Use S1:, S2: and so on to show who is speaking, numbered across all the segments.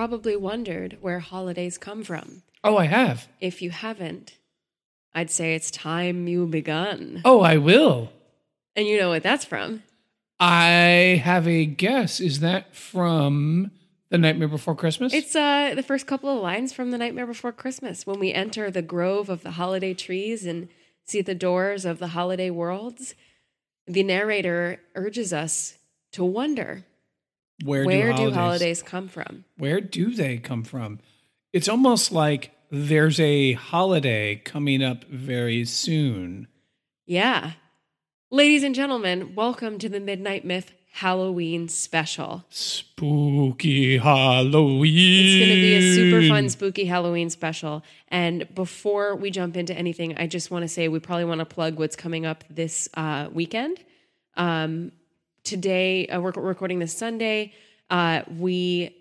S1: Probably wondered where holidays come from.
S2: Oh, I have.
S1: If you haven't, I'd say it's time you begun.
S2: Oh, I will.
S1: And you know what that's from.
S2: I have a guess. Is that from The Nightmare Before Christmas?
S1: It's uh, the first couple of lines from The Nightmare Before Christmas when we enter the grove of the holiday trees and see the doors of the holiday worlds. The narrator urges us to wonder
S2: where,
S1: where
S2: do,
S1: do holidays come from?
S2: Where do they come from? It's almost like there's a holiday coming up very soon.
S1: Yeah. Ladies and gentlemen, welcome to the Midnight Myth Halloween special.
S2: Spooky Halloween.
S1: It's going to be a super fun, spooky Halloween special. And before we jump into anything, I just want to say we probably want to plug what's coming up this uh, weekend. Um, today, uh, we're recording this Sunday. Uh, we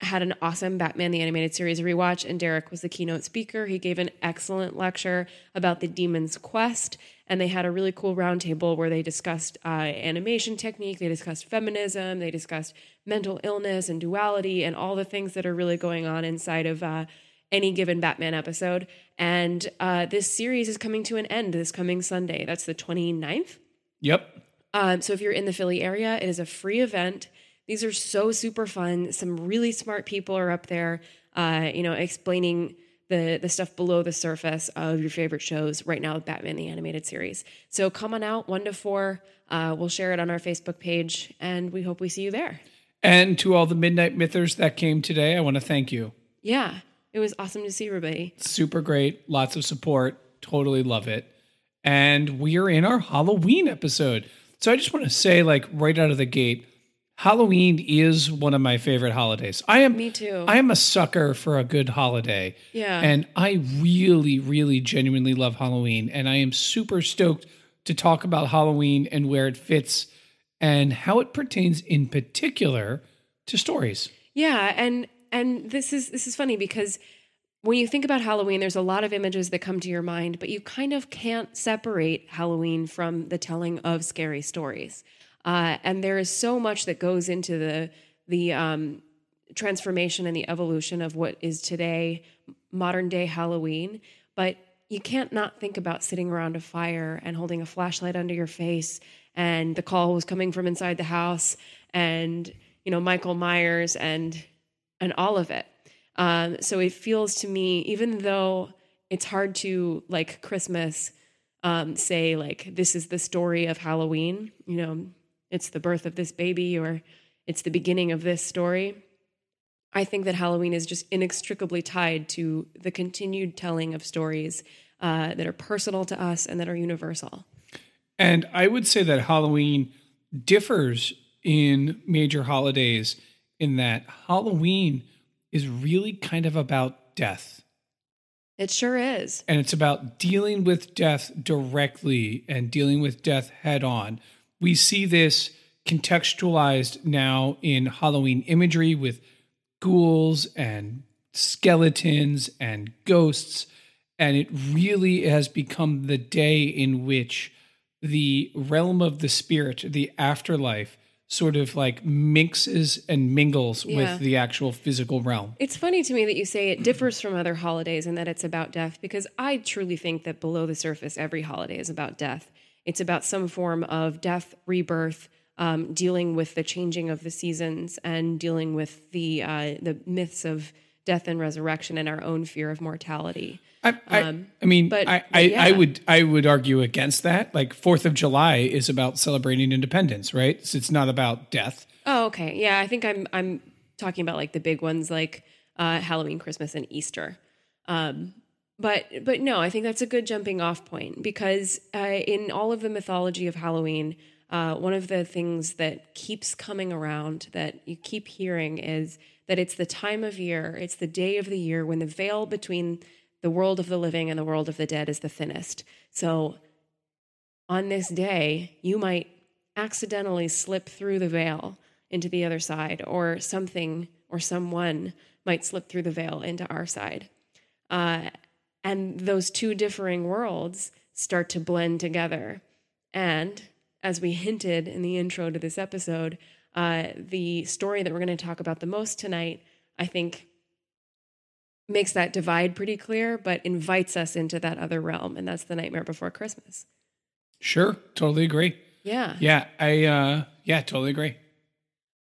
S1: had an awesome Batman the Animated Series rewatch, and Derek was the keynote speaker. He gave an excellent lecture about the Demon's Quest, and they had a really cool roundtable where they discussed uh, animation technique, they discussed feminism, they discussed mental illness and duality, and all the things that are really going on inside of uh, any given Batman episode. And uh, this series is coming to an end this coming Sunday. That's the 29th.
S2: Yep.
S1: Um, so if you're in the Philly area, it is a free event. These are so super fun. Some really smart people are up there, uh, you know, explaining the the stuff below the surface of your favorite shows right now, Batman the Animated Series. So come on out, one to four. Uh, we'll share it on our Facebook page, and we hope we see you there.
S2: And to all the Midnight Mythers that came today, I want to thank you.
S1: Yeah, it was awesome to see everybody.
S2: Super great, lots of support. Totally love it. And we are in our Halloween episode. So I just want to say, like, right out of the gate, Halloween is one of my favorite holidays. I am
S1: Me too.
S2: I am a sucker for a good holiday.
S1: Yeah.
S2: And I really, really genuinely love Halloween. And I am super stoked to talk about Halloween and where it fits and how it pertains in particular to stories.
S1: Yeah, and and this is this is funny because when you think about Halloween, there's a lot of images that come to your mind, but you kind of can't separate Halloween from the telling of scary stories. Uh, and there is so much that goes into the the um, transformation and the evolution of what is today modern day Halloween. But you can't not think about sitting around a fire and holding a flashlight under your face, and the call was coming from inside the house, and you know Michael Myers and and all of it. Um, so it feels to me, even though it's hard to like Christmas, um, say like this is the story of Halloween. You know, it's the birth of this baby or it's the beginning of this story. I think that Halloween is just inextricably tied to the continued telling of stories uh, that are personal to us and that are universal.
S2: And I would say that Halloween differs in major holidays in that Halloween is really kind of about death.
S1: It sure is.
S2: And it's about dealing with death directly and dealing with death head on. We see this contextualized now in Halloween imagery with ghouls and skeletons and ghosts. And it really has become the day in which the realm of the spirit, the afterlife, sort of like mixes and mingles
S1: Yeah.
S2: with the actual physical realm.
S1: It's funny to me that you say it differs from other holidays and that it's about death because I truly think that below the surface, every holiday is about death. It's about some form of death, rebirth, um, dealing with the changing of the seasons, and dealing with the uh, the myths of death and resurrection and our own fear of mortality.
S2: I, I,
S1: Um,
S2: I mean,
S1: but-
S2: I, I, I would I would argue against that. Like Fourth of July is about celebrating independence, right? So it's not about death.
S1: Oh, okay. Yeah, I think I'm I'm talking about like the big ones like uh, Halloween, Christmas, and Easter. Um, but but no, I think that's a good jumping off point because uh, in all of the mythology of Halloween, uh, one of the things that keeps coming around that you keep hearing is that it's the time of year, it's the day of the year when the veil between the world of the living and the world of the dead is the thinnest. So on this day, you might accidentally slip through the veil into the other side, or something or someone might slip through the veil into our side. Uh, and those two differing worlds start to blend together. And as we hinted in the intro to this episode, uh, the story that we're going to talk about the most tonight, I think, makes that divide pretty clear, but invites us into that other realm. And that's the Nightmare Before Christmas.
S2: Sure, totally agree.
S1: Yeah.
S2: Yeah, I uh yeah, totally agree.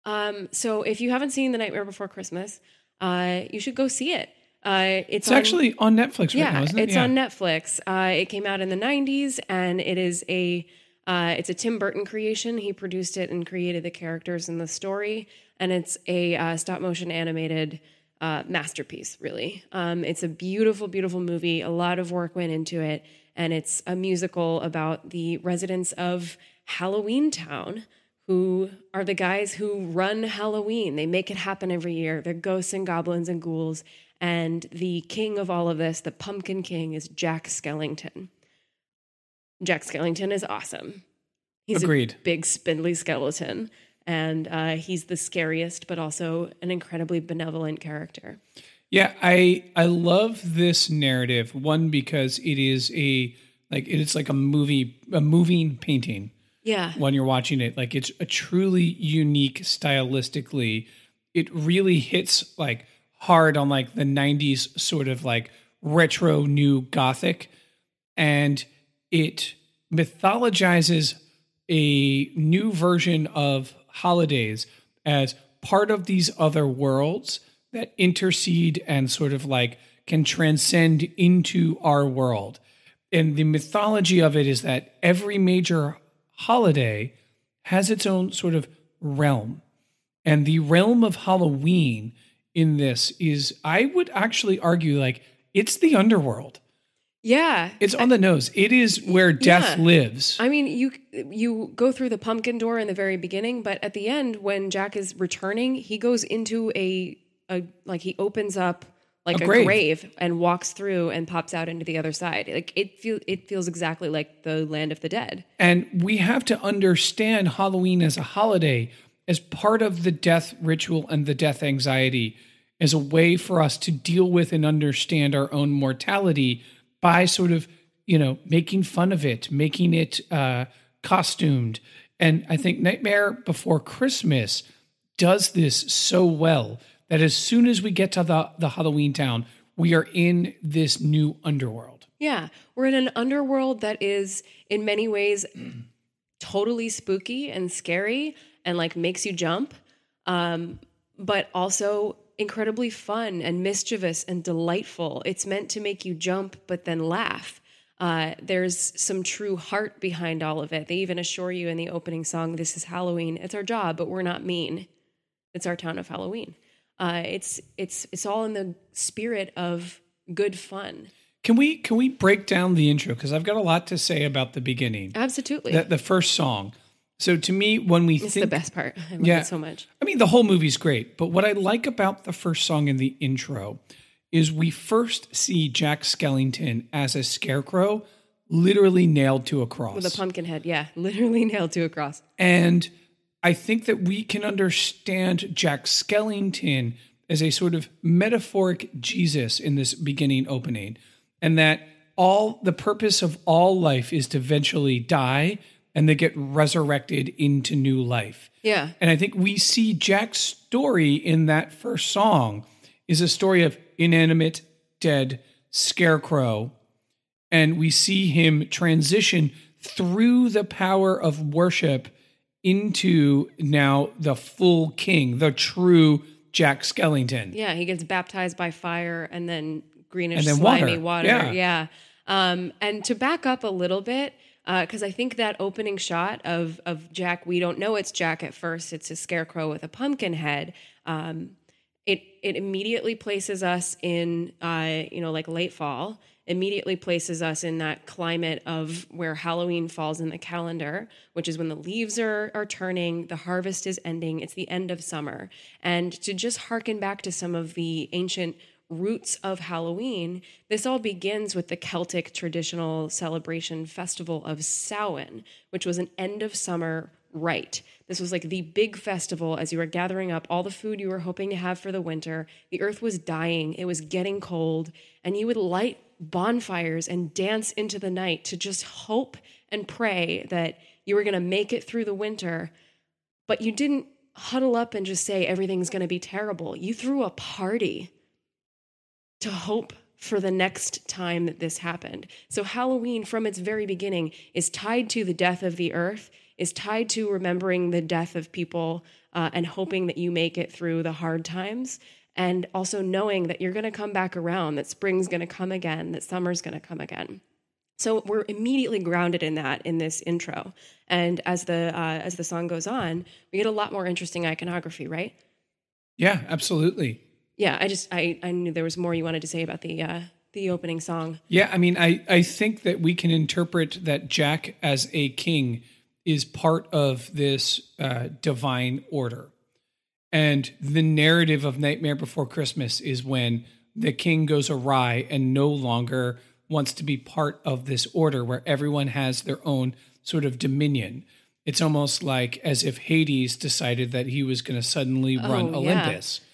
S1: Um, so if you haven't seen The Nightmare Before Christmas, uh, you should go see it. Uh, it's
S2: It's
S1: on-
S2: actually on Netflix right
S1: yeah,
S2: now, isn't it?
S1: it's
S2: yeah.
S1: on Netflix. Uh, it came out in the '90s, and it is a uh, it's a Tim Burton creation. He produced it and created the characters and the story, and it's a uh, stop motion animated uh, masterpiece. Really, um, it's a beautiful, beautiful movie. A lot of work went into it, and it's a musical about the residents of Halloween Town. Who are the guys who run Halloween? They make it happen every year. They're ghosts and goblins and ghouls. And the king of all of this, the Pumpkin King, is Jack Skellington. Jack Skellington is awesome. He's
S2: Agreed.
S1: a big, spindly skeleton, and uh, he's the scariest, but also an incredibly benevolent character.
S2: Yeah, I I love this narrative. One because it is a like it's like a movie a moving painting
S1: Yeah,
S2: when you're watching it. Like it's a truly unique stylistically. It really hits like hard on like the 90s sort of like retro new gothic and it mythologizes a new version of holidays as part of these other worlds that intercede and sort of like can transcend into our world. And the mythology of it is that every major holiday has its own sort of realm. And the realm of Halloween in this is, I would actually argue, like, it's the underworld.
S1: Yeah.
S2: It's on the nose. It is where death
S1: Yeah.
S2: lives.
S1: I mean, you you go through the pumpkin door in the very beginning, but at the end, when Jack is returning, he goes into a a like he opens up like
S2: A
S1: a,
S2: grave.
S1: grave. and walks through and pops out into the other side. Like it feel it feels exactly like the land of the dead.
S2: And we have to understand Halloween as a holiday, as part of the death ritual and the death anxiety, as a way for us to deal with and understand our own mortality by sort of, you know, making fun of it, making it uh, costumed. And I think Nightmare Before Christmas does this so well that as soon as we get to the, the Halloween town, we are in this new underworld.
S1: Yeah, we're in an underworld that is in many ways totally spooky and scary and like makes you jump, um, but also incredibly fun and mischievous and delightful. It's meant to make you jump but then laugh. Uh, there's some true heart behind all of it. They even assure you in the opening song, "This is Halloween. It's our job, but we're not mean. It's our town of Halloween." Uh, it's it's it's all in the spirit of good fun.
S2: Can we can we break down the intro because I've got a lot to say about the beginning.
S1: Absolutely.
S2: The, the first song. So to me, when we think
S1: It's
S2: think,
S1: the best part. I love
S2: Yeah.
S1: it so much.
S2: I mean, the whole movie's great, but what I like about the first song in the intro is we first see Jack Skellington as a scarecrow, literally nailed to a cross.
S1: With a pumpkin head. Yeah. Literally nailed to a cross.
S2: And I think that we can understand Jack Skellington as a sort of metaphoric Jesus in this beginning opening, and that all the purpose of all life is to eventually die and they get resurrected into new life.
S1: Yeah.
S2: And I think we see Jack's story in that first song is a story of inanimate, dead scarecrow. And we see him transition through the power of worship into now the full king, the true Jack Skellington.
S1: Yeah, he gets baptized by fire and then greenish
S2: And then
S1: slimy
S2: water.
S1: water.
S2: Yeah.
S1: Yeah. Um, and to back up a little bit, because I think that opening shot of of Jack, we don't know it's Jack at first. It's a scarecrow with a pumpkin head. Um, it it immediately places us in uh, you know like late fall. Immediately places us in that climate of where Halloween falls in the calendar, which is when the leaves are are turning, the harvest is ending, it's the end of summer, and to just harken back to some of the ancient roots of Halloween, this all begins with the Celtic traditional celebration festival of Samhain, which was an end of summer rite. This was like the big festival as you were gathering up all the food you were hoping to have for the winter. The earth was dying, it was getting cold, and you would light bonfires and dance into the night to just hope and pray that you were going to make it through the winter. But you didn't huddle up and just say everything's going to be terrible. You threw a party to hope for the next time that this happened. So, Halloween, from its very beginning, is tied to the death of the earth, is tied to remembering the death of people uh, and hoping that you make it through the hard times. And also knowing that you're going to come back around, that spring's going to come again, that summer's going to come again. So we're immediately grounded in that in this intro, and as the uh, as the song goes on, we get a lot more interesting iconography, right?
S2: Yeah, absolutely.
S1: Yeah, I just I, I knew there was more you wanted to say about the uh, the opening song.
S2: Yeah, I mean, I, I think that we can interpret that Jack as a king is part of this uh, divine order. And the narrative of Nightmare Before Christmas is when the king goes awry and no longer wants to be part of this order where everyone has their own sort of dominion. It's almost like as if Hades decided that he was going to suddenly run
S1: Olympus. yeah.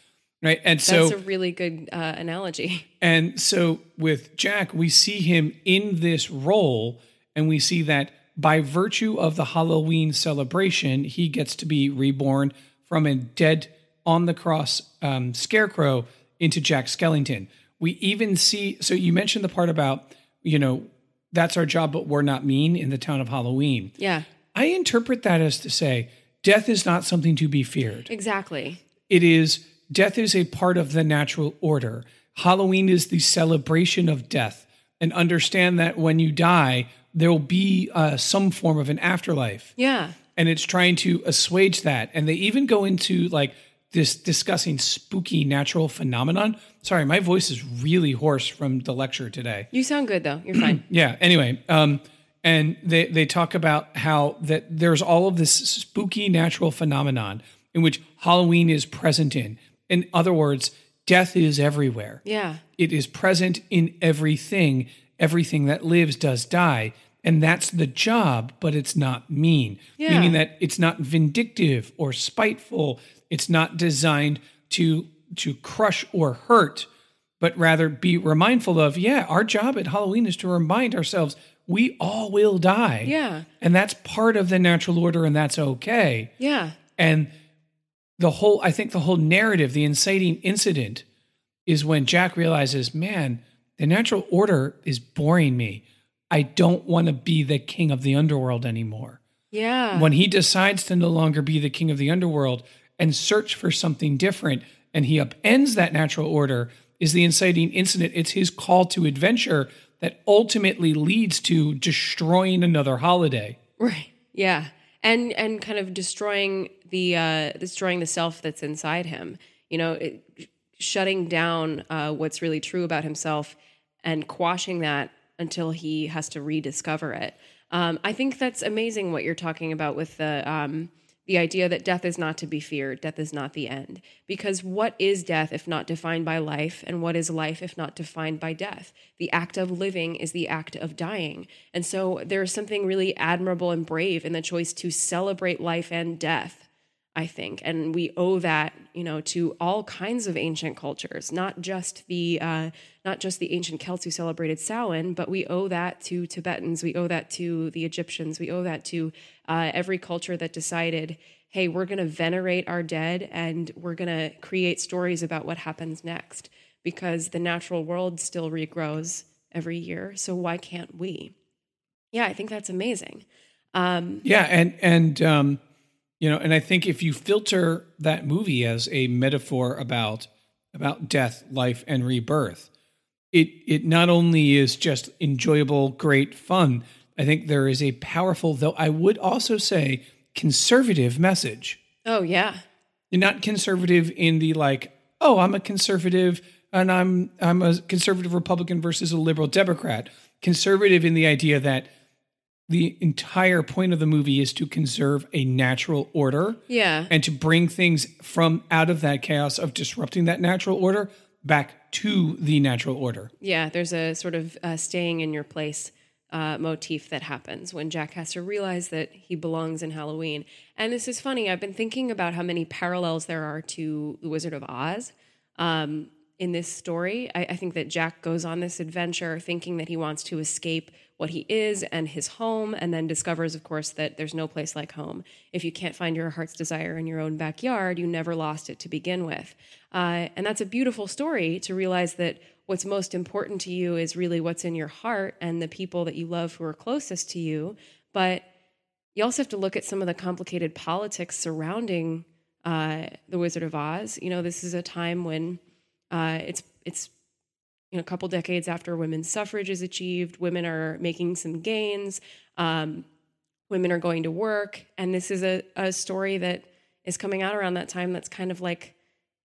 S2: Right. And so
S1: That's a really good uh, analogy.
S2: and so with Jack, we see him in this role, and we see that by virtue of the Halloween celebration, he gets to be reborn from a dead on the cross um, scarecrow into Jack Skellington. We even see, so you mentioned the part about, you know, that's our job, but we're not mean in the town of Halloween.
S1: Yeah,
S2: I interpret that as to say, death is not something to be feared
S1: exactly.
S2: it is death is a part of the natural order. Halloween is the celebration of death, and understand that when you die, there will be uh, some form of an afterlife,
S1: Yeah,
S2: and it's trying to assuage that. And they even go into like this discussing spooky natural phenomenon. Sorry, my voice is really hoarse from the lecture today.
S1: you sound good though. You're fine.
S2: Yeah. Anyway, um, and they they talk about how that there's all of this spooky natural phenomenon in which Halloween is present in. In other words, death is everywhere.
S1: Yeah,
S2: It is present in everything. Everything that lives does die. And that's the job, but it's not mean.
S1: Yeah.
S2: Meaning that it's not vindictive or spiteful. It's not designed to to crush or hurt, but rather be remindful of, yeah, our job at Halloween is to remind ourselves we all will die.
S1: yeah,
S2: And that's part of the natural order and that's okay.
S1: yeah,
S2: And the whole, I think the whole narrative, the inciting incident is when Jack realizes, man, the natural order is boring me. I don't want to be the king of the underworld anymore.
S1: yeah.
S2: When he decides to no longer be the king of the underworld and search for something different, and he upends that natural order, is the inciting incident. It's his call to adventure that ultimately leads to destroying another holiday.
S1: Right. Yeah. And and kind of destroying the uh destroying the self that's inside him. You know, it, shutting down uh what's really true about himself and quashing that until he has to rediscover it. Um I think that's amazing what you're talking about with the um the idea that death is not to be feared, death is not the end. Because what is death if not defined by life? And what is life if not defined by death? The act of living is the act of dying. And so there is something really admirable and brave in the choice to celebrate life and death I think, and we owe that, you know, to all kinds of ancient cultures, not just the uh, not just the ancient Celts who celebrated Samhain, but we owe that to Tibetans, we owe that to the Egyptians, we owe that to uh, every culture that decided, hey, we're going to venerate our dead and we're going to create stories about what happens next because the natural world still regrows every year. So why can't we? Yeah, I think that's amazing. Um,
S2: yeah, and and um, you know, and I think if you filter that movie as a metaphor about about death, life, and rebirth, it it not only is just enjoyable, great fun. I think there is a powerful, though I would also say, conservative message.
S1: Oh yeah,
S2: You're not conservative in the like, oh, I'm a conservative and I'm I'm a conservative Republican versus a liberal Democrat. Conservative in the idea that the entire point of the movie is to conserve a natural order
S1: yeah,
S2: and to bring things from out of that chaos of disrupting that natural order back to the natural order.
S1: yeah. There's a sort of uh, staying in your place uh, motif that happens when Jack has to realize that he belongs in Halloween. And this is funny. I've been thinking about how many parallels there are to The Wizard of Oz. Um, in this story, I, I think that Jack goes on this adventure thinking that he wants to escape what he is and his home, and then discovers, of course, that there's no place like home. If you can't find your heart's desire in your own backyard, you never lost it to begin with. Uh, and that's a beautiful story to realize that what's most important to you is really what's in your heart and the people that you love who are closest to you. But you also have to look at some of the complicated politics surrounding uh, the Wizard of Oz. You know, this is a time when uh, it's it's you know a couple decades after women's suffrage is achieved. Women are making some gains. Um, women are going to work, and this is a, a story that is coming out around that time. That's kind of like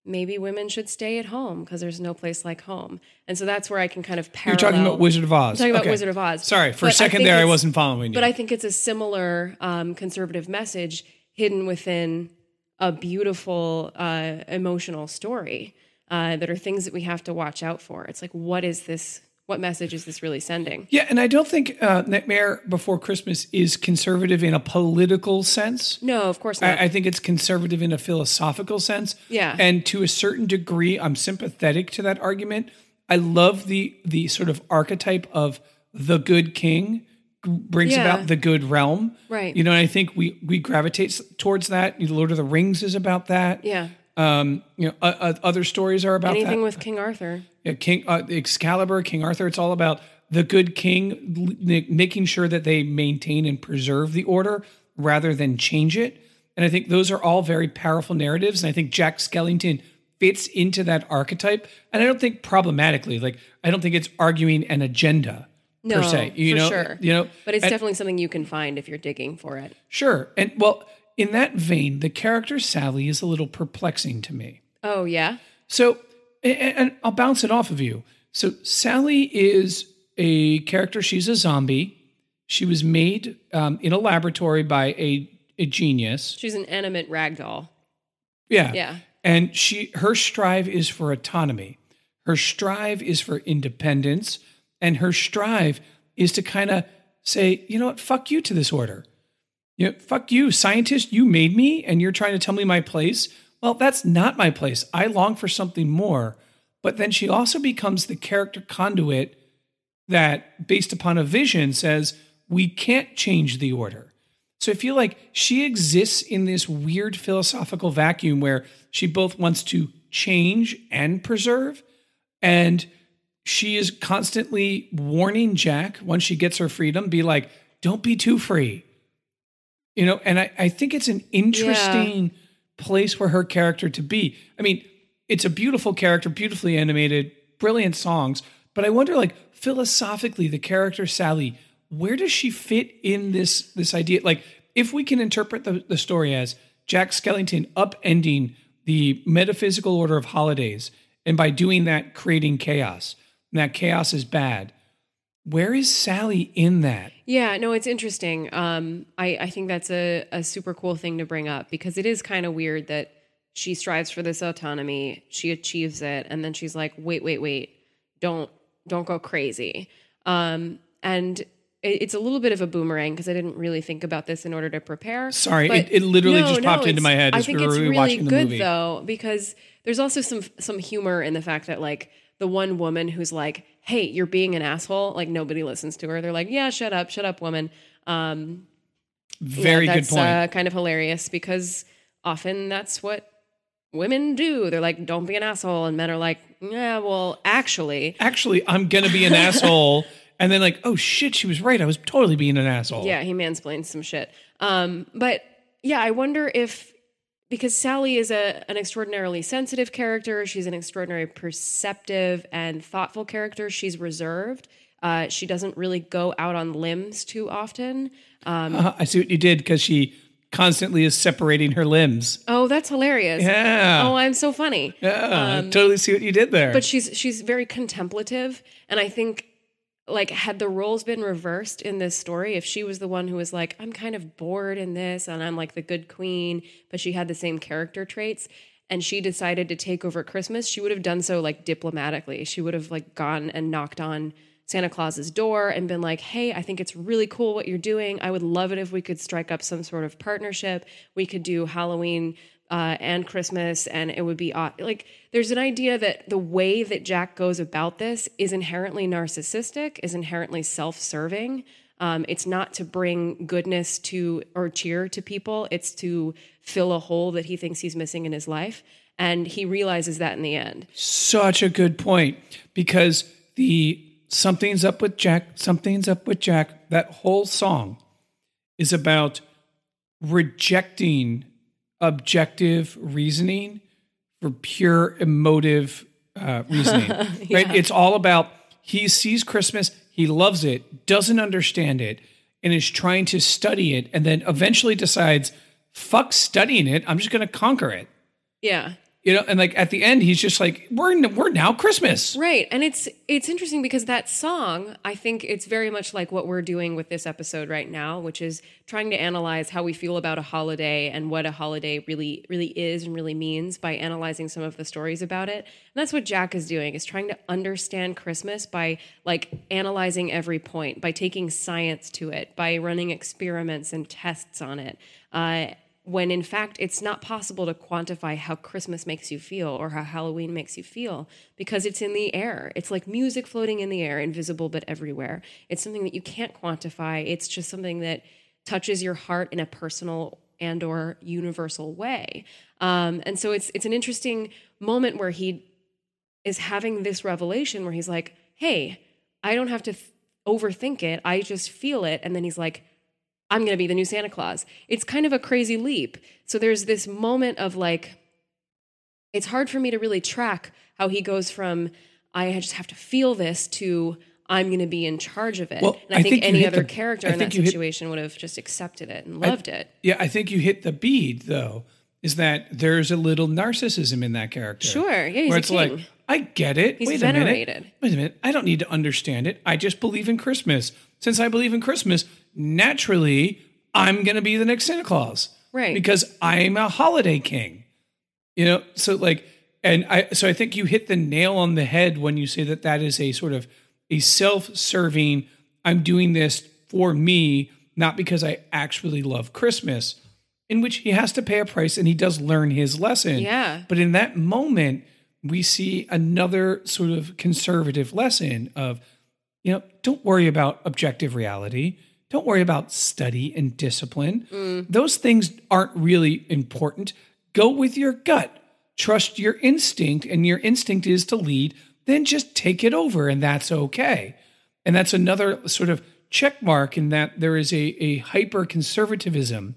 S1: maybe women should stay at home because there's no place like home. And so that's where I can kind of parallel.
S2: You're talking about Wizard of Oz.
S1: I'm talking about
S2: Okay.
S1: Wizard of Oz.
S2: Sorry, for
S1: But
S2: a second
S1: think
S2: there, I wasn't following you.
S1: But I think it's a similar um, conservative message hidden within a beautiful uh, emotional story uh, that are things that we have to watch out for. It's like, what is this? What message is this really sending?
S2: yeah, and I don't think uh, Nightmare Before Christmas is conservative in a political sense.
S1: No, of course not.
S2: I, I think it's conservative in a philosophical sense.
S1: Yeah.
S2: And to a certain degree, I'm sympathetic to that argument. I love the the sort of archetype of the good king brings
S1: Yeah.
S2: about the good realm.
S1: Right.
S2: You know, and I think we we gravitate towards that. Lord of the Rings is about that.
S1: yeah.
S2: Um, you know, uh, uh, other stories are about
S1: Anything
S2: that.
S1: with King Arthur.
S2: Yeah, King uh, Excalibur, King Arthur. It's all about the good king l- making sure that they maintain and preserve the order rather than change it. And I think those are all very powerful narratives. And I think Jack Skellington fits into that archetype. And I don't think problematically. Like I don't think it's arguing an agenda
S1: No,
S2: per se. You
S1: for
S2: know,
S1: sure.
S2: you know,
S1: But it's
S2: and-
S1: definitely something you can find if you're digging for it.
S2: sure. And well, in that vein, the character Sally is a little perplexing to me.
S1: Oh yeah.
S2: So, and I'll bounce it off of you. So, Sally is a character. She's a zombie. She was made um, in a laboratory by a, a genius.
S1: She's an animate rag doll.
S2: Yeah.
S1: Yeah.
S2: And she her strive is for autonomy. Her strive is for independence. And her strive is to kind of say, you know what, fuck you to this order. You know, fuck you, scientist, you made me and you're trying to tell me my place. Well, that's not my place. I long for something more. But then she also becomes the character conduit that, based upon a vision, says, we can't change the order. So I feel like she exists in this weird philosophical vacuum where she both wants to change and preserve. And she is constantly warning Jack once she gets her freedom, be like, don't be too free. You know, and I, I think it's an interesting place for her character to be. I mean, it's a beautiful character, beautifully animated, brilliant songs. But I wonder, like, philosophically, the character Sally, where does she fit in this this idea? Like, if we can interpret the, the story as Jack Skellington upending the metaphysical order of holidays, and by doing that, creating chaos, and that chaos is bad. Where is Sally in that?
S1: Yeah, no, it's interesting. Um, I, I think that's a, a super cool thing to bring up because it is kind of weird that she strives for this autonomy, she achieves it, and then she's like, wait, wait, wait, don't don't go crazy. Um, and it- it's a little bit of a boomerang because I didn't really think about this in order to prepare.
S2: Sorry, it- it literally just popped into my head
S1: I
S2: as
S1: think
S2: we were
S1: it's really good
S2: movie.
S1: though because there's also some some humor in the fact that like the one woman who's like, "Hey, you're being an asshole," like nobody listens to her. They're like, "Yeah, shut up, shut up, woman." Um, yeah,
S2: Very good
S1: that's,
S2: point.
S1: Uh, kind of hilarious because often that's what women do. They're like, "Don't be an asshole," and men are like, "Yeah, well, actually."
S2: Actually, I'm gonna be an asshole, and then like, oh shit, she was right. I was totally being an asshole.
S1: Yeah, he mansplains some shit. Um, but yeah, I wonder if because Sally is a an extraordinarily sensitive character, she's an extraordinarily perceptive and thoughtful character. She's reserved. Uh, she doesn't really go out on limbs too often. Um,
S2: Uh, I see what you did because she constantly is separating her limbs.
S1: oh, that's hilarious.
S2: Yeah.
S1: Oh, I'm so funny.
S2: yeah. I totally see what you did there.
S1: But she's she's very contemplative, and I think like had the roles been reversed in this story, if she was the one who was like, I'm kind of bored in this, and I'm like the good queen, but she had the same character traits, and she decided to take over Christmas, she would have done so like diplomatically. She would have like gone and knocked on Santa Claus's door and been like, "Hey, I think it's really cool what you're doing. I would love it if we could strike up some sort of partnership. We could do Halloween uh, and Christmas, and it would be like there's an idea that the way that Jack goes about this is inherently narcissistic, is inherently self-serving. Um, it's not to bring goodness to or cheer to people. It's to fill a hole that he thinks he's missing in his life, and he realizes that in the end.
S2: Such a good point because the something's up with Jack, something's up with Jack, that whole song is about rejecting objective reasoning for pure emotive uh, reasoning. Right? It's all about he sees Christmas, he loves it, doesn't understand it, and is trying to study it, and then eventually decides, fuck studying it, I'm just going to conquer it.
S1: Yeah.
S2: You know, and like at the end, he's just like, "We're we're now Christmas."
S1: Right. And it's it's interesting because that song, I think it's very much like what we're doing with this episode right now, which is trying to analyze how we feel about a holiday and what a holiday really really is and really means by analyzing some of the stories about it. And that's what Jack is doing, is trying to understand Christmas by like analyzing every point, by taking science to it, by running experiments and tests on it. Uh when in fact it's not possible to quantify how Christmas makes you feel or how Halloween makes you feel because it's in the air. It's like music floating in the air, invisible but everywhere. It's something that you can't quantify. It's just something that touches your heart in a personal and or universal way. Um, and so it's it's an interesting moment where he is having this revelation where he's like, "Hey, I don't have to th- overthink it. I just feel it." And then he's like, I'm going to be the new Santa Claus. It's kind of a crazy leap. So there's this moment of like, it's hard for me to really track how he goes from, I just have to feel this to, I'm going to be in charge of it.
S2: Well,
S1: and I,
S2: I
S1: think,
S2: think
S1: any other
S2: the-
S1: character
S2: I
S1: in that
S2: you hit-
S1: situation would have just accepted it and loved it.
S2: Yeah, I think you hit the bead though. Is that there's a little narcissism in that character?
S1: Sure. Yeah, he's
S2: where
S1: a
S2: it's
S1: king.
S2: like, I get it.
S1: He's
S2: Wait a minute. Wait a minute. I don't need to understand it. I just believe in Christmas. Since I believe in Christmas, naturally, I'm going to be the next Santa Claus.
S1: Right.
S2: Because I'm a holiday king. You know, so like, and I, so I think you hit the nail on the head when you say that that is a sort of a self serving, I'm doing this for me, not because I actually love Christmas, in which he has to pay a price and he does learn his lesson.
S1: Yeah.
S2: But in that moment, we see another sort of conservative lesson of, you know, don't worry about objective reality. Don't worry about study and discipline. Mm. Those things aren't really important. Go with your gut. Trust your instinct, and your instinct is to lead. Then just take it over, and that's okay. And that's another sort of check mark in that there is a, a hyper conservatism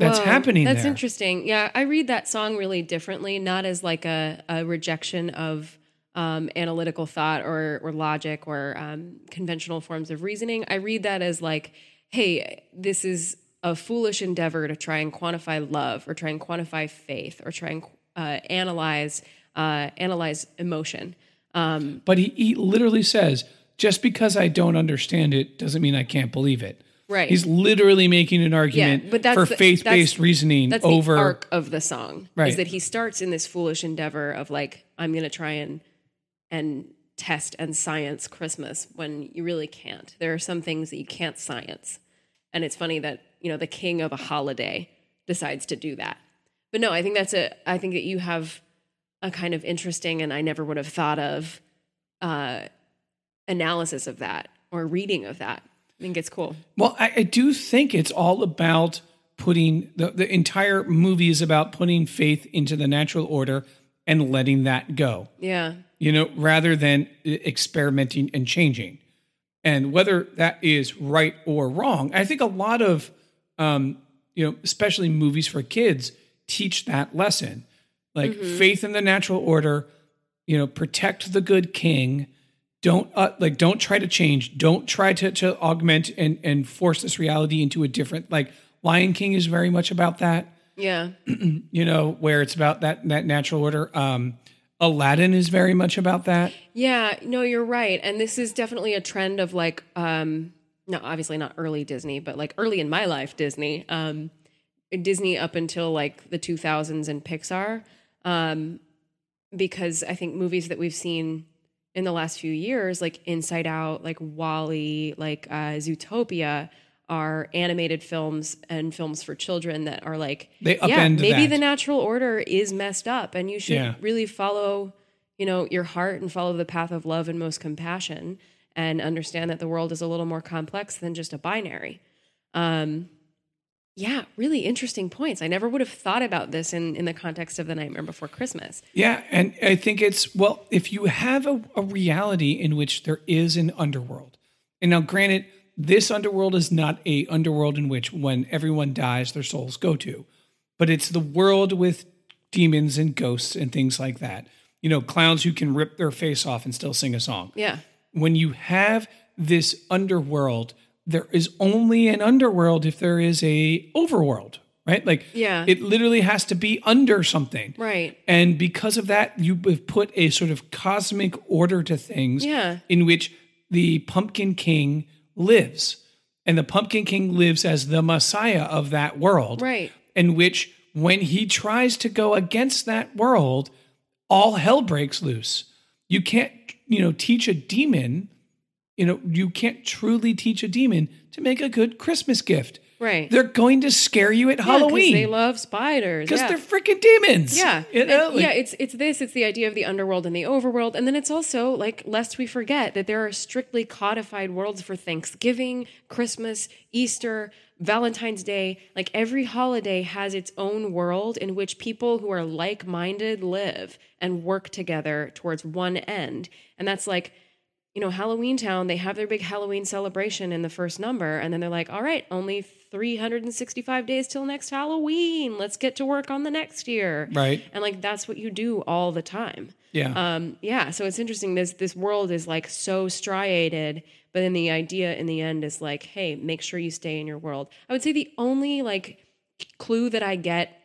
S2: that's
S1: Whoa,
S2: happening
S1: That's
S2: there.
S1: interesting. Yeah, I read that song really differently, not as like a, a rejection of um, analytical thought or, or logic or um, conventional forms of reasoning. I read that as like, hey, this is a foolish endeavor to try and quantify love or try and quantify faith or try and uh, analyze uh, analyze emotion. Um,
S2: But he, he literally says, just because I don't understand it doesn't mean I can't believe it.
S1: Right.
S2: He's literally making an argument
S1: but that's
S2: for faith based reasoning
S1: that's
S2: over.
S1: the arc of the song
S2: Right.
S1: is that he starts in this foolish endeavor of like i'm going to try and and test and science Christmas when you really can't. There are some things that you can't science. And it's funny that, you know, the king of a holiday decides to do that. But no, I think that's a I think that you have a kind of interesting and I never would have thought of uh analysis of that or reading of that. I think it's cool.
S2: Well, I, I do think it's all about putting the, the entire movie is about putting faith into the natural order and letting that go.
S1: Yeah.
S2: You know, rather than experimenting and changing. And whether that is right or wrong, I think a lot of, um, you know, especially movies for kids teach that lesson. Like faith in the natural order, you know, protect the good king. Don't uh, like don't try to change. Don't try to to augment and and force this reality into a different like Lion King is very much about that
S1: Yeah.
S2: you know, where it's about that that natural order. Um, Aladdin is very much about that.
S1: Yeah, no, you're right. And this is definitely a trend of like um no, obviously not early Disney, but like early in my life Disney. Um Disney up until like the 2000s and Pixar. Um because I think movies that we've seen in the last few years like Inside Out, like WALL-E, like uh Zootopia are animated films and films for children that are like
S2: They
S1: yeah, maybe
S2: that.
S1: the natural order is messed up and you should
S2: Yeah.
S1: really follow you know your heart and follow the path of love and most compassion and understand that the world is a little more complex than just a binary um yeah really interesting points i never would have thought about this in in the context of the nightmare before christmas
S2: Yeah, and I think it's well, if you have a, a reality in which there is an underworld, and now granted, this underworld is not a underworld in which when everyone dies, their souls go to, but it's the world with demons and ghosts and things like that. You know, clowns who can rip their face off and still sing a song.
S1: yeah
S2: when you have this underworld, there is only an underworld if there is a overworld, right? Like
S1: Yeah.
S2: it literally has to be under something.
S1: right
S2: And because of that, you have put a sort of cosmic order to things
S1: Yeah.
S2: in which the Pumpkin King lives. And the Pumpkin King lives as the Messiah of that world
S1: right
S2: in which when he tries to go against that world, all hell breaks loose. You can't, you know, teach a demon, you know, you can't truly teach a demon to make a good Christmas gift.
S1: Right
S2: They're going to scare you at
S1: Yeah,
S2: Halloween
S1: they love spiders
S2: because
S1: yeah.
S2: they're freaking demons.
S1: Yeah,
S2: You know,
S1: And- uh,
S2: like-
S1: yeah. It's it's this. It's the idea of the underworld and the overworld, and then it's also like lest we forget that there are strictly codified worlds for Thanksgiving, Christmas, Easter, Valentine's Day. Like every holiday has its own world in which people who are like minded live and work together towards one end, and that's like you know, Halloween Town, they have their big Halloween celebration in the first number, and then they're like, all right, only 365 days till next Halloween. Let's get to work on the next year.
S2: Right.
S1: And like that's what you do all the time.
S2: yeah.
S1: Um, yeah. So it's interesting. This this world is like so striated, but then the idea in the end is like, hey, make sure you stay in your world. I would say the only like clue that I get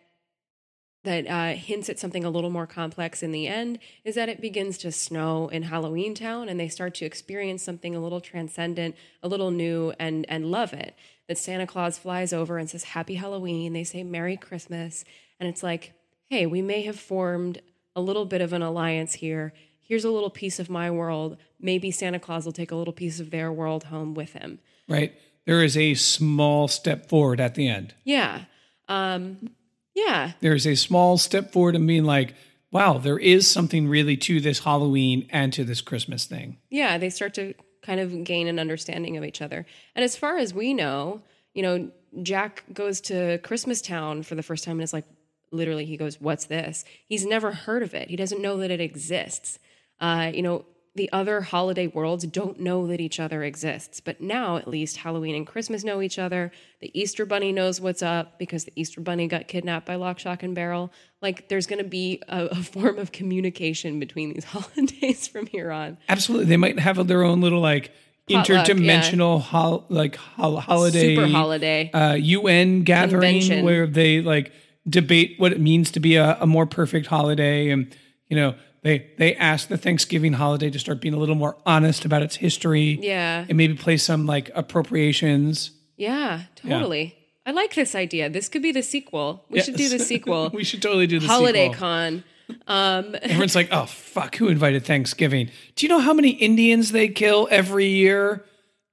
S1: that uh, hints at something a little more complex in the end is that it begins to snow in Halloween Town, and they start to experience something a little transcendent, a little new, and and love it. That Santa Claus flies over and says Happy Halloween. They say Merry Christmas, and it's like, hey, we may have formed a little bit of an alliance here. Here's a little piece of my world. Maybe Santa Claus will take a little piece of their world home with him.
S2: right. There is a small step forward at the end.
S1: Yeah. Um, yeah.
S2: There's a small step forward in being like, wow, there is something really to this Halloween and to this Christmas thing.
S1: yeah, they start to kind of gain an understanding of each other. And as far as we know, you know, Jack goes to Christmas Town for the first time and it's like, literally, he goes, What's this? He's never heard of it. He doesn't know that it exists. Uh, you know, the other holiday worlds don't know that each other exists. But now, at least, Halloween and Christmas know each other. The Easter Bunny knows what's up because the Easter Bunny got kidnapped by Lock, Shock, and Barrel. Like, there's going to be a, a form of communication between these holidays from here on.
S2: Absolutely. They might have their own little like
S1: Potluck,
S2: interdimensional hol- like hol- holiday
S1: Super holiday.
S2: uh, UN gathering
S1: Convention.
S2: where they like debate what it means to be a, a more perfect holiday, and you know they they ask the Thanksgiving holiday to start being a little more honest about its history,
S1: Yeah.
S2: and maybe play some like appropriations.
S1: Yeah, totally. I like this idea. This could be the sequel. We should do the sequel.
S2: we should totally do the
S1: Holiday
S2: sequel.
S1: Con. Um,
S2: Everyone's like, oh, fuck, who invited Thanksgiving? Do you know how many Indians they kill every year?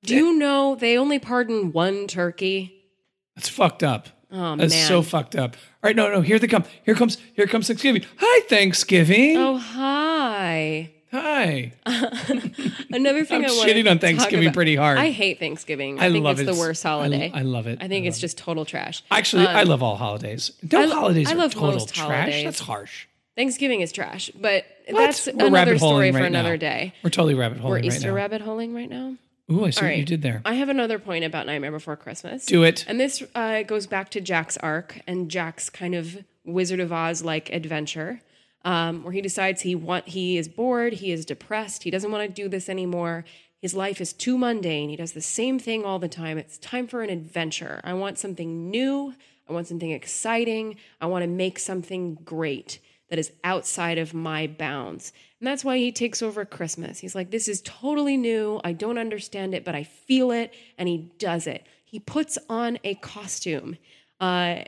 S1: do you know they only pardon one turkey?
S2: That's fucked up.
S1: Oh
S2: That's
S1: man.
S2: so fucked up. All right, no, no, here they come. Here comes, here comes Thanksgiving. Hi, Thanksgiving.
S1: oh hi.
S2: Hi.
S1: Another thing
S2: I'm
S1: I want
S2: shitting on Thanksgiving pretty hard.
S1: I hate Thanksgiving. I,
S2: I
S1: think
S2: love
S1: it's
S2: it.
S1: the worst holiday.
S2: I, love it.
S1: I think
S2: I
S1: it's just total trash.
S2: Actually, I
S1: Um,
S2: love all holidays. No
S1: I
S2: holidays
S1: I
S2: are
S1: love
S2: total trash.
S1: holidays.
S2: That's harsh.
S1: Thanksgiving is trash, but
S2: What?
S1: that's
S2: We're
S1: another story
S2: holing
S1: for another
S2: now.
S1: day.
S2: We're totally rabbit holing
S1: We're
S2: right
S1: Easter
S2: now.
S1: rabbit holing right now.
S2: Ooh, I see
S1: All
S2: what you did there.
S1: I have another point about Nightmare Before Christmas.
S2: Do it.
S1: And this uh, goes back to Jack's arc and Jack's kind of Wizard of Oz like adventure, um, where he decides he want he is bored, he is depressed, he doesn't want to do this anymore. His life is too mundane. He does the same thing all the time. It's time for an adventure. I want something new. I want something exciting. I want to make something great that is outside of my bounds. And that's why he takes over Christmas. He's like, this is totally new. I don't understand it, but I feel it. And he does it. He puts on a costume. Uh,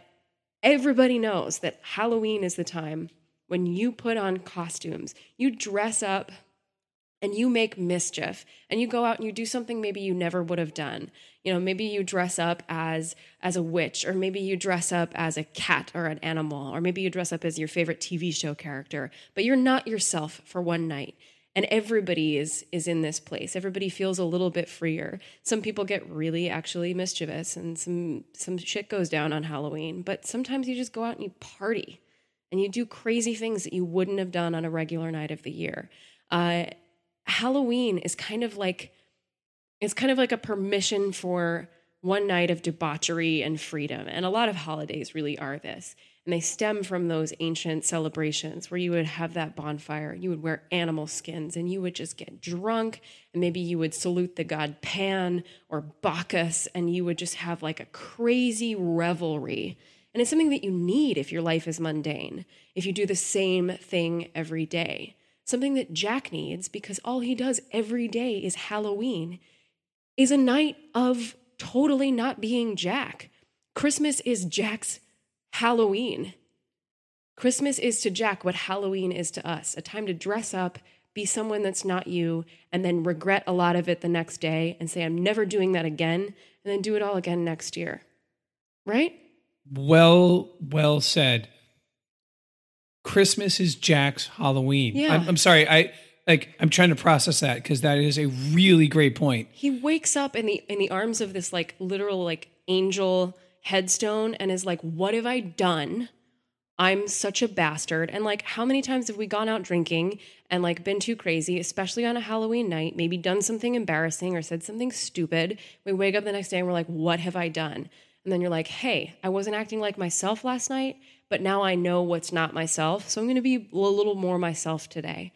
S1: everybody knows that Halloween is the time when you put on costumes, you dress up and you make mischief and you go out and you do something maybe you never would have done. You know maybe you dress up as as a witch or maybe you dress up as a cat or an animal or maybe you dress up as your favorite tv show character but you're not yourself for one night. And everybody is is in this place. Everybody feels a little bit freer. Some people get really actually mischievous and some some shit goes down on halloween but sometimes you just go out and you party and you do crazy things that you wouldn't have done on a regular night of the year. Uh, Halloween is kind of like it's kind of like a permission for one night of debauchery and freedom. And a lot of holidays really are this. And they stem from those ancient celebrations where you would have that bonfire, you would wear animal skins, and you would just get drunk. And maybe you would salute the god Pan or Bacchus, and you would just have like a crazy revelry. And it's something that you need if your life is mundane, if you do the same thing every day something that Jack needs because all he does every day is Halloween, is a night of totally not being Jack. Christmas is Jack's Halloween. Christmas is to Jack what Halloween is to us a time to dress up, be someone that's not you, and then regret a lot of it the next day and say, I'm never doing that again, and then do it all again next year. Right?
S2: Well, well said. Christmas is Jack's Halloween.
S1: Yeah.
S2: I'm, I'm sorry. I like. I'm trying to process that because that is a really great point.
S1: he wakes up in the in the arms of this like literal like angel headstone and is like what have i done i'm such a bastard and like how many times have we gone out drinking and like been too crazy especially on a halloween night maybe done something embarrassing or said something stupid we wake up the next day and we're like what have i done and then you're like hey i wasn't acting like myself last night but now i know what's not myself so i'm going to be a little more myself today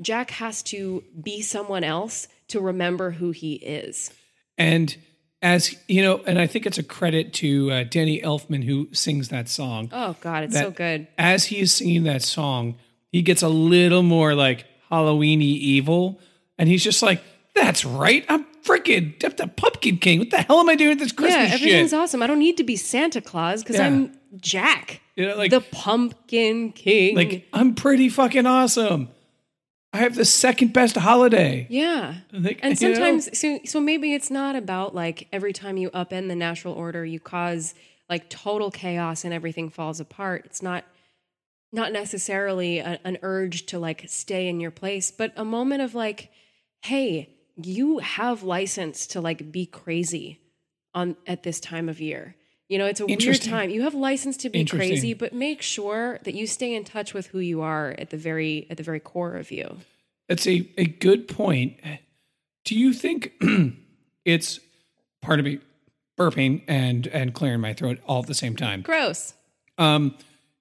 S1: jack has to be someone else to remember who he is
S2: And as you know, and I think it's a credit to uh, Danny Elfman who sings that song.
S1: Oh God, it's so good.
S2: As he is singing that song, he gets a little more like Halloweeny evil, and he's just like, "That's right, I'm freaking I'm the Pumpkin King. What the hell am I doing with this Christmas
S1: yeah, everything's
S2: shit?"
S1: awesome. I don't need to be Santa Claus because
S2: Yeah.
S1: I'm Jack,
S2: You know, like
S1: the Pumpkin King.
S2: like I'm pretty fucking awesome. I have the second best holiday.
S1: yeah.
S2: Like,
S1: And
S2: you know?
S1: sometimes, so so maybe it's not about like every time you upend the natural order, you cause like total chaos and everything falls apart. It's not not necessarily a, an urge to like stay in your place, but a moment of like, hey, you have license to like be crazy on at this time of year. You know, it's a weird time. You have license to be crazy, but make sure that you stay in touch with who you are at the very at the very core of you.
S2: That's a, a good point. Do you think it's part of me burping and and clearing my throat all at the same time?
S1: Gross.
S2: Um,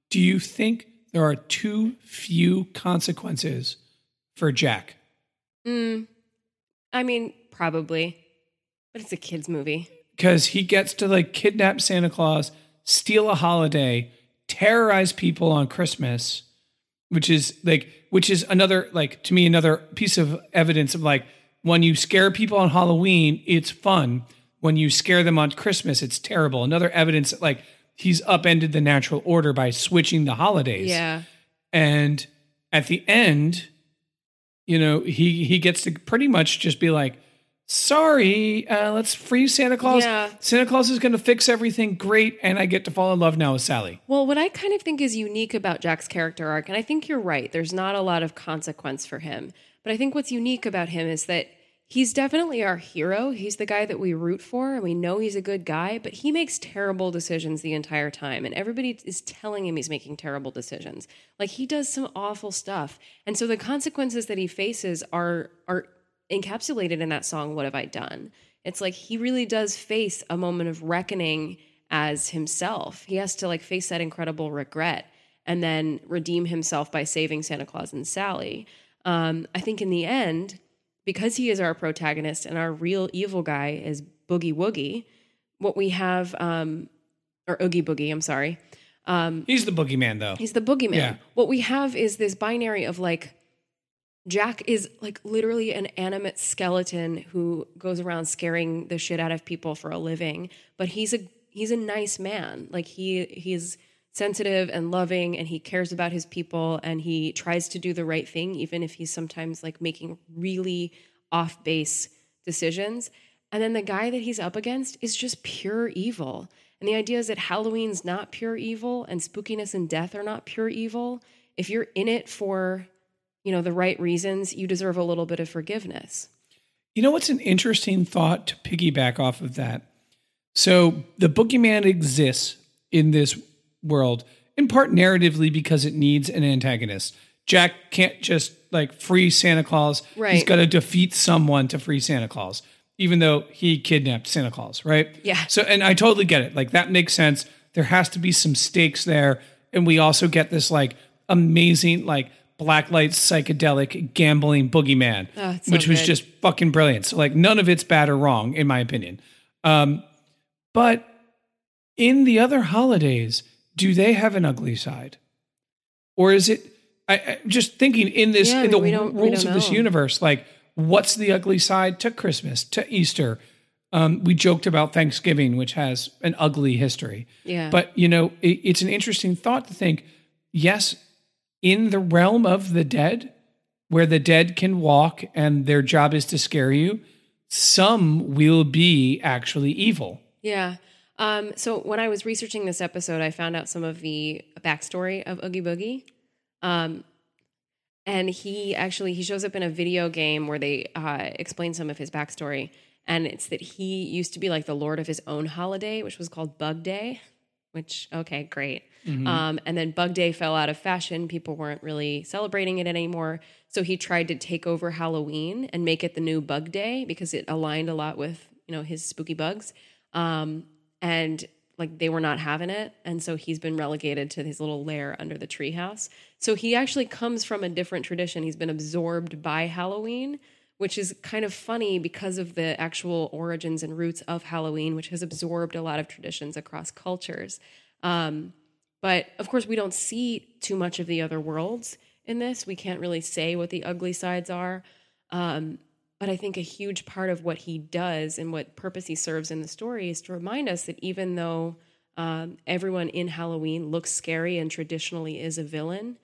S2: do you think there are too few consequences for Jack?
S1: Mm, I mean, probably, but it's a kids' movie.
S2: Because he gets to like kidnap Santa Claus, steal a holiday, terrorize people on Christmas, which is like which is another like to me another piece of evidence of like when you scare people on Halloween, it's fun. When you scare them on Christmas, it's terrible. Another evidence that like he's upended the natural order by switching the holidays.
S1: Yeah,
S2: And at the end, you know, he he gets to pretty much just be like, "Sorry, uh, let's free Santa Claus.
S1: Yeah.
S2: Santa Claus is going to fix everything great, and I get to fall in love now with Sally."
S1: Well, what I kind of think is unique about Jack's character arc, and I think you're right, there's not a lot of consequence for him. But I think what's unique about him is that he's definitely our hero. He's the guy that we root for, and we know he's a good guy, but he makes terrible decisions the entire time. And everybody is telling him he's making terrible decisions. Like he does some awful stuff. And so the consequences that he faces are are encapsulated in that song, What Have I Done? It's like he really does face a moment of reckoning as himself. He has to like face that incredible regret and then redeem himself by saving Santa Claus and Sally. Um, I think in the end, because he is our protagonist and our real evil guy is Boogie Woogie, what we have, um, or Oogie Boogie, I'm sorry. Um,
S2: He's the boogeyman, though.
S1: He's the boogeyman.
S2: Yeah.
S1: What we have is this binary of like Jack is like literally an animate skeleton who goes around scaring the shit out of people for a living, but he's a he's a nice man. Like he he's sensitive and loving and he cares about his people and he tries to do the right thing even if he's sometimes like making really off base decisions. And then the guy that he's up against is just pure evil. And the idea is that Halloween's not pure evil and spookiness and death are not pure evil. If you're in it for, you know, the right reasons, you deserve a little bit of forgiveness.
S2: You know what's an interesting thought to piggyback off of that? So the boogeyman exists in this world in part narratively because it needs an antagonist. Jack can't just like free Santa Claus.
S1: right he's
S2: got to defeat someone to free Santa Claus, even though he kidnapped Santa Claus, right?
S1: Yeah.
S2: So, and I totally get it. Like that makes sense. There has to be some stakes there. And we also get this like amazing, like blacklight psychedelic gambling boogeyman,
S1: Oh, so
S2: which was
S1: good.
S2: just fucking brilliant. So, like, none of it's bad or wrong, in my opinion. Um, but in the other holidays, do they have an ugly side? Or is it, I, I just thinking in this,
S1: Yeah,
S2: in the
S1: mean, we don't- we
S2: rules of this universe, like, what's the ugly side to Christmas, to Easter? Um, we joked about Thanksgiving, which has an ugly history.
S1: Yeah.
S2: But, you know, it, it's an interesting thought to think yes, in the realm of the dead, where the dead can walk and their job is to scare you, some will be actually evil.
S1: Yeah. Um, so when I was researching this episode, I found out some of the backstory of Oogie Boogie. Um, and he actually he shows up in a video game where they uh, explain some of his backstory, and it's that he used to be like the lord of his own holiday, which was called Bug Day. Which okay, great. Um, and then Bug Day fell out of fashion. People weren't really celebrating it anymore. So he tried to take over Halloween and make it the new Bug Day because it aligned a lot with you know his spooky bugs. Um, and like they were not having it, and so he's been relegated to his little lair under the treehouse. So he actually comes from a different tradition. He's been absorbed by Halloween, which is kind of funny because of the actual origins and roots of Halloween, which has absorbed a lot of traditions across cultures. Um, but of course, we don't see too much of the other worlds in this. We can't really say what the ugly sides are. Um, but I think a huge part of what he does and what purpose he serves in the story is to remind us that even though um, everyone in Halloween looks scary and traditionally is a villain,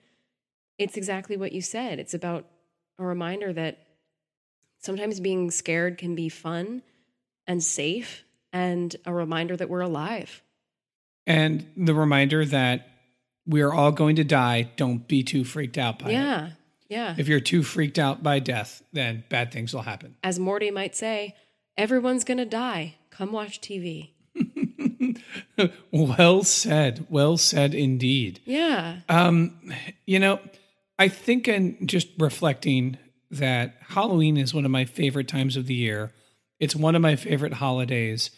S1: it's exactly what you said. It's about a reminder that sometimes being scared can be fun and safe and a reminder that we're alive.
S2: And the reminder that we're all going to die. Don't be too freaked out by it.
S1: Yeah. Yeah.
S2: If you're too freaked out by death, then bad things will happen.
S1: As Morty might say, everyone's going to die. Come watch TV.
S2: well said. Well said indeed.
S1: Yeah.
S2: Um, you know, I think in just reflecting that Halloween is one of my favorite times of the year. It's one of my favorite holidays.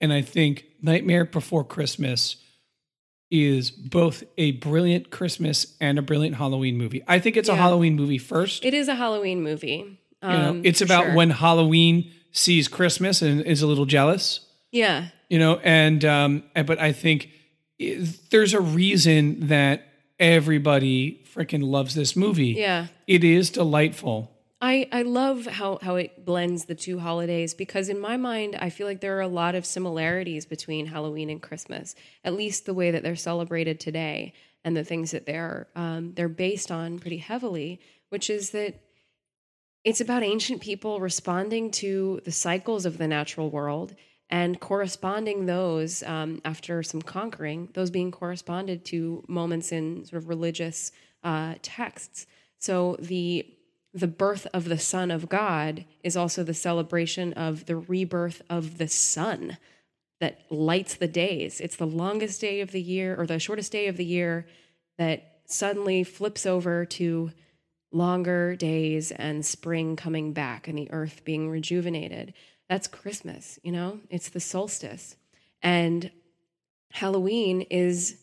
S2: And I think Nightmare Before Christmas is both a brilliant Christmas and a brilliant Halloween movie. I think it's a Halloween movie first.
S1: It is a Halloween movie.
S2: you know,
S1: Um,
S2: it's about
S1: sure.
S2: when Halloween sees Christmas and is a little jealous.
S1: Yeah.
S2: you know and um but i think there's a reason that everybody freaking loves this movie
S1: Yeah.
S2: it is delightful
S1: I, I love how, how it blends the two holidays because in my mind I feel like there are a lot of similarities between Halloween and Christmas, at least the way that they're celebrated today. and the things that they're um, they're based on pretty heavily, which is that it's about ancient people responding to the cycles of the natural world and corresponding those um, after some conquering, those being corresponded to moments in sort of religious uh, texts. So the the birth of the Son of God is also the celebration of the rebirth of the sun that lights the days. It's the longest day of the year or the shortest day of the year that suddenly flips over to longer days and spring coming back and the earth being rejuvenated. That's Christmas, you know? It's the solstice. And Halloween is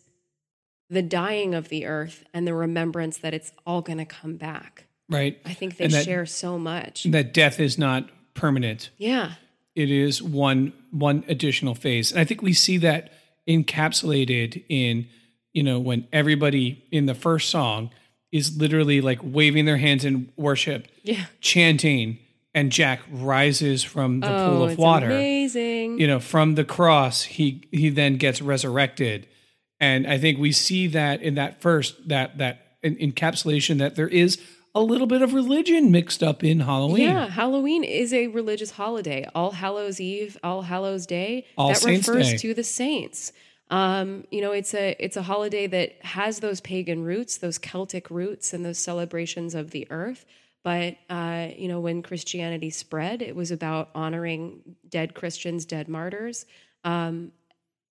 S1: the dying of the earth and the remembrance that it's all going to come back.
S2: Right.
S1: I think they
S2: that-
S1: share so much.
S2: That death is not permanent.
S1: Yeah.
S2: It is one one additional phase. And I think we see that encapsulated in, you know, when everybody in the first song is literally like waving their hands in worship,
S1: Yeah.
S2: chanting, and Jack rises from the oh, pool
S1: oh,
S2: of
S1: it's
S2: water.
S1: amazing.
S2: you know from the cross he he then gets resurrected and i think we see that in that first that that encapsulation that there is a little bit of religion mixed up in halloween
S1: Yeah, Halloween is a religious holiday. All Hallows Eve, All Hallows Day.
S2: All
S1: that
S2: Saints
S1: refers
S2: Day.
S1: to the saints. Um, you know, it's a it's a holiday that has those pagan roots, those Celtic roots, and those celebrations of the earth. But uh, you know, when Christianity spread, it was about honoring dead Christians, dead martyrs, um,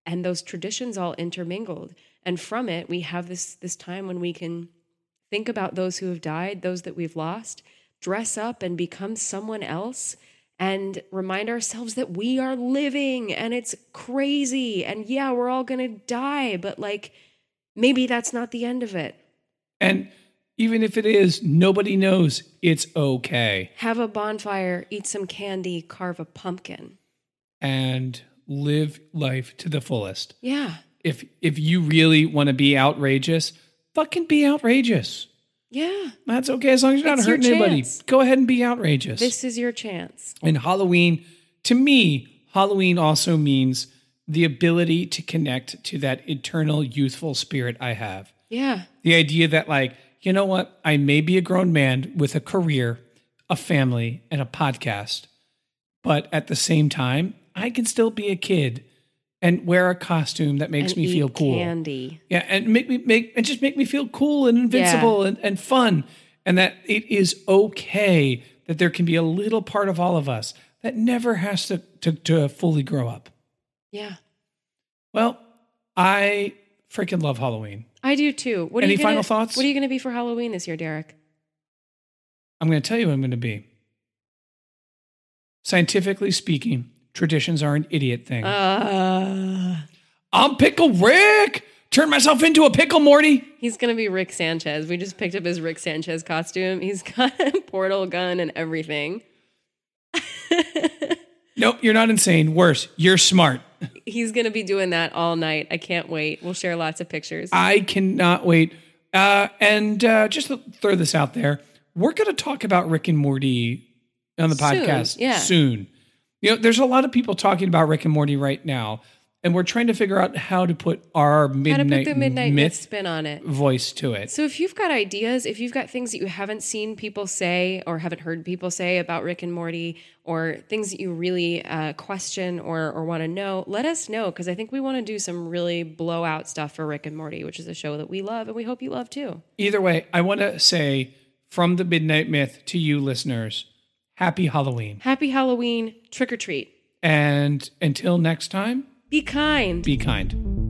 S1: and those traditions all intermingled. And from it, we have this this time when we can think about those who have died, those that we've lost, dress up and become someone else, and remind ourselves that we are living and it's crazy. And yeah, we're all going to die, but like maybe that's not the end of it.
S2: and even if it is nobody knows it's okay
S1: Have a bonfire, eat some candy, carve a pumpkin.
S2: and live life to the fullest
S1: Yeah.
S2: if if you really want to be outrageous fucking be outrageous
S1: Yeah.
S2: that's okay as long as you're not
S1: It's your
S2: hurting anybody go ahead and be outrageous
S1: This is your chance.
S2: And Halloween, to me, Halloween also means the ability to connect to that eternal youthful spirit I have.
S1: Yeah.
S2: The idea that, like, you know what? I may be a grown man with a career, a family, and a podcast, but at the same time, I can still be a kid and wear a costume that makes
S1: And
S2: me feel cool.
S1: Candy.
S2: Yeah, and make me make and just make me feel cool and invincible and, and fun. And that it is okay that there can be a little part of all of us that never has to to, to fully grow up.
S1: Yeah.
S2: Well, I freaking love Halloween.
S1: I do too. What are
S2: Any
S1: you gonna,
S2: final thoughts?
S1: What are you going to be for Halloween this year, Derek?
S2: I'm going to tell you what I'm going to be. Scientifically speaking, traditions are an idiot thing.
S1: Uh,
S2: I'm Pickle Rick. Turn myself into a pickle, Morty.
S1: he's going to be Rick Sanchez. We just picked up his Rick Sanchez costume. He's got a portal gun and everything.
S2: Nope, you're not insane. Worse, you're smart.
S1: He's going to be doing that all night. I can't wait. We'll share lots of pictures.
S2: I cannot wait. Uh, and uh, just to throw this out there, we're going to talk about Rick and Morty on the
S1: Soon,
S2: podcast
S1: yeah.
S2: soon. You know, there's a lot of people talking about Rick and Morty right now, and we're trying to figure out how to put our
S1: How to
S2: midnight,
S1: put the midnight myth
S2: myth
S1: spin on it.
S2: voice to it.
S1: So if you've got ideas, if you've got things that you haven't seen people say or haven't heard people say about Rick and Morty, or things that you really uh, question or or want to know, let us know because I think we want to do some really blowout stuff for Rick and Morty, which is a show that we love and we hope you love too.
S2: Either way, I want to say from the midnight myth to you listeners, happy Halloween.
S1: Happy Halloween, trick or treat.
S2: And until next time,
S1: Be kind.
S2: be kind.